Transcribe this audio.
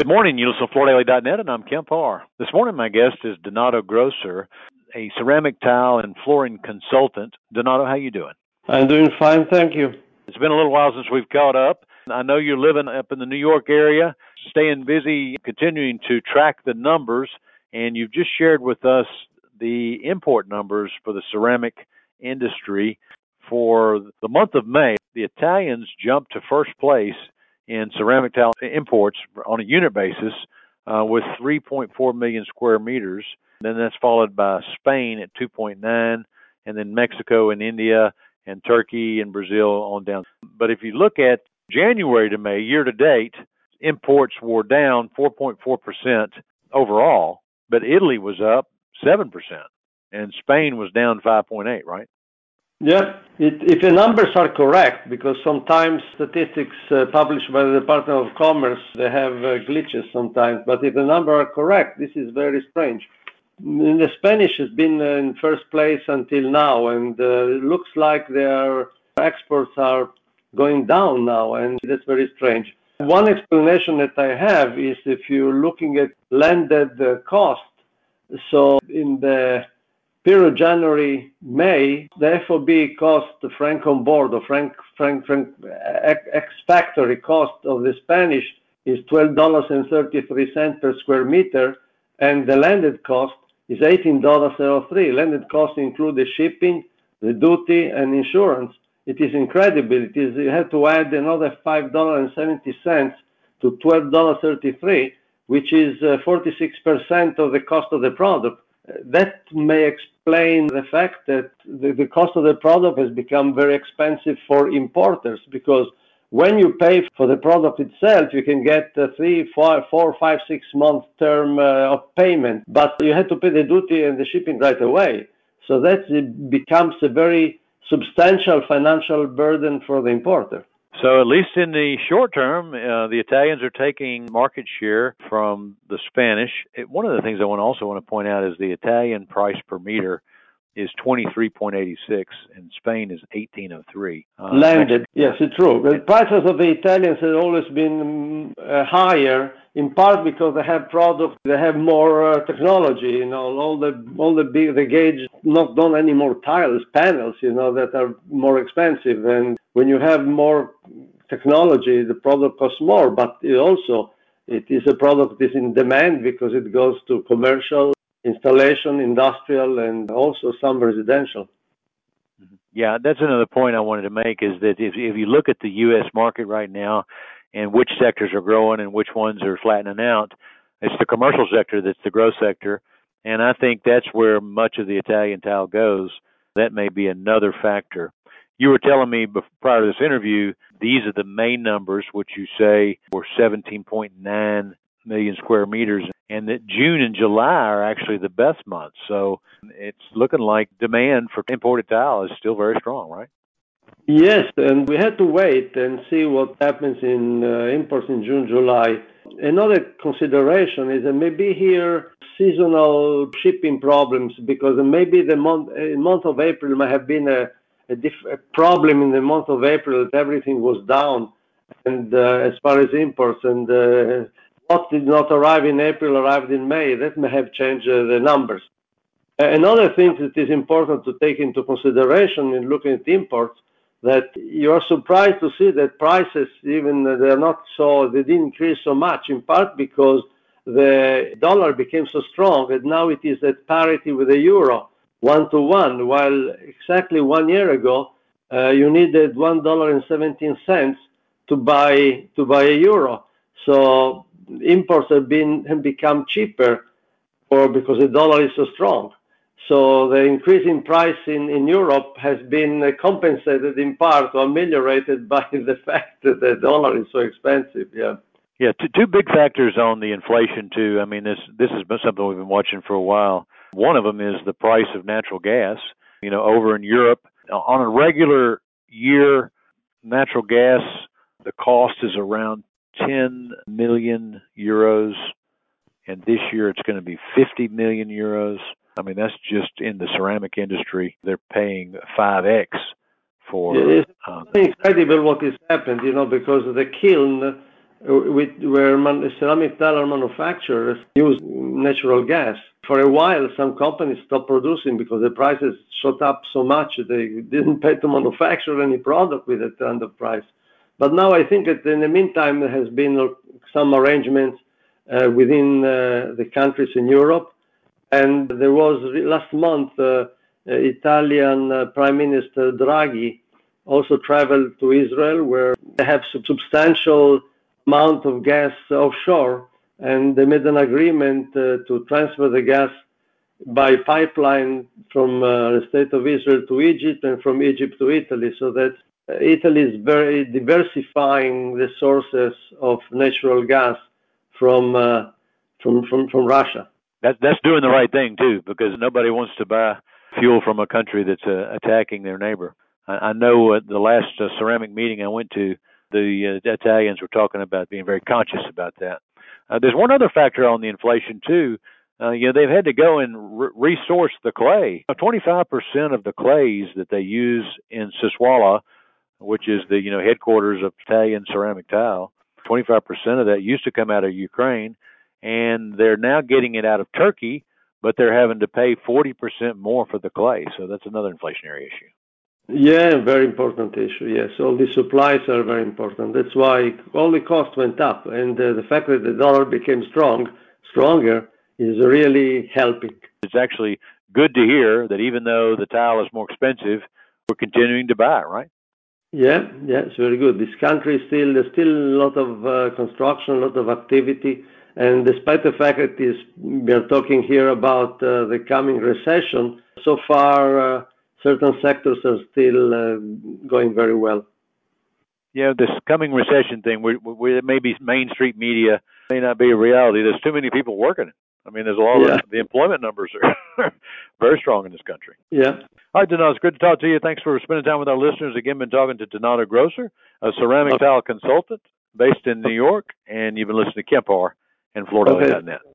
Good morning, you listen to FloorDaily.net, and I'm Kemp Harr. This morning, my guest is Donato Grosser, a ceramic tile and flooring consultant. Donato, how you doing? I'm doing fine, thank you. It's been a little while since we've caught up. I know you're living up in the New York area, staying busy, continuing to track the numbers, and you've just shared with us the import numbers for the ceramic industry. For the month of May, the Italians jumped to first place in ceramic tile imports on a unit basis uh, with 3.4 million square meters. Then that's followed by Spain at 2.9, and then Mexico and India and Turkey and Brazil on down. But if you look at January to May, year to date, imports were down 4.4% overall, but Italy was up 7%, and Spain was down 5.8, right? Yeah, if the numbers are correct, because sometimes statistics uh, published by the Department of Commerce they have uh, glitches sometimes. But if the numbers are correct, this is very strange. the Spanish has been in first place until now, and uh, it looks like their exports are going down now, and that's very strange. One explanation that I have is if you're looking at landed cost. So in the period January, May, the FOB cost, the franc on board or franc, franc, franc ex factory cost of the Spanish is $12.33 per square meter, and the landed cost is $18.03. Landed cost include the shipping, the duty, and insurance. It is incredible. It is, you have to add another $5.70 to $12.33, which is uh, 46% of the cost of the product that may explain the fact that the, cost of the product has become very expensive for importers because when you pay for the product itself, you can get a three, four, four, five, six month term uh, of payment, but you have to pay the duty and the shipping right away. So that becomes a very substantial financial burden for the importer. So, at least in the short term, uh, the Italians are taking market share from the Spanish. It, one of the things I want also want to point out is the Italian price per meter is 23.86 and Spain is 1803. Uh, Landed, yes, it's true. The prices of the Italians have always been uh, higher, in part because they have products, they have more uh, technology. You know, all the all the big the gauge not done any more tiles, panels. You know, that are more expensive. And when you have more technology, the product costs more. But it also it is a product that is in demand because it goes to commercial installation, industrial, and also some residential. Mm-hmm. Yeah, that's another point I wanted to make is that if if you look at the U.S. market right now and which sectors are growing and which ones are flattening out, it's the commercial sector that's the growth sector, and I think that's where much of the Italian tile goes. That may be another factor. You were telling me prior to this interview, these are the main numbers, which you say were 17.9 million square meters and that June and July are actually the best months. So it's looking like demand for imported tile is still very strong, right? Yes, and we had to wait and see what happens in uh, imports in June, July. Another consideration is that maybe here seasonal shipping problems because maybe the month uh, month of April might have been a, a, problem in the month of April that everything was down and uh, as far as imports and uh, what did not arrive in April arrived in May. That may have changed uh, the numbers. Another thing that is important to take into consideration in looking at imports that you are surprised to see that prices even they are not so they didn't increase so much in part because the dollar became so strong and now it is at parity with the euro one to one while exactly one year ago uh, you needed one dollar and seventeen cents to buy to buy a euro so imports have been have become cheaper or because the dollar is so strong. So the increase in price in, in Europe has been compensated in part or ameliorated by the fact that the dollar is so expensive. Yeah. Yeah, two, two big factors on the inflation too. I mean, this this has been something we've been watching for a while. One of them is the price of natural gas. You know, over in Europe, on a regular year, natural gas the cost is around 10 million euros, and this year it's going to be 50 million euros. I mean, that's just in the ceramic industry. They're paying 5x for. It's um, incredible what has happened, you know, because the kiln with, where man, ceramic tile manufacturers use natural gas. For a while, some companies stopped producing because the prices shot up so much they didn't pay to manufacture any product with that kind of price. But now I think that in the meantime, there has been some arrangements uh, within uh, the countries in Europe. And there was last month, uh, Italian Prime Minister Draghi also traveled to Israel, where they have substantial amount of gas offshore, and they made an agreement uh, to transfer the gas by pipeline from uh, the state of Israel to Egypt and from Egypt to Italy, so that uh, Italy is very diversifying the sources of natural gas from Russia. That that's doing the right thing too, because nobody wants to buy fuel from a country that's attacking their neighbor. I, know at the last ceramic meeting I went to, the Italians were talking about being very conscious about that. Uh, there's one other factor on the inflation too. Uh, you know, they've had to go and re- resource the clay. 25% of the clays that they use in Sassuolo, which is the you know headquarters of Italian ceramic tile, 25% of that used to come out of Ukraine, and they're now getting it out of Turkey, but they're having to pay 40% more for the clay. So that's another inflationary issue. Yeah, very important issue. Yes, all the supplies are very important. That's why all the costs went up, and uh, the fact that the dollar became strong, stronger, is really helping. It's actually good to hear that even though the tile is more expensive, we're continuing to buy right? Yeah, yeah, it's very good. This country is still there's still a lot of uh, construction, a lot of activity, and despite the fact that is we are talking here about uh, the coming recession, so far. Certain sectors are still uh, going very well. Yeah, this coming recession thing, we, we maybe Main Street media may not be a reality. There's too many people working. I mean, there's a lot yeah. of the employment numbers are very strong in this country. Yeah. All right, Donato, it's good to talk to you. Thanks for spending time with our listeners. Again, been talking to Donato Grosser, a ceramic okay. tile consultant based in New York, and you've been listening to Kemp Harr and FloorDaily.net. Okay.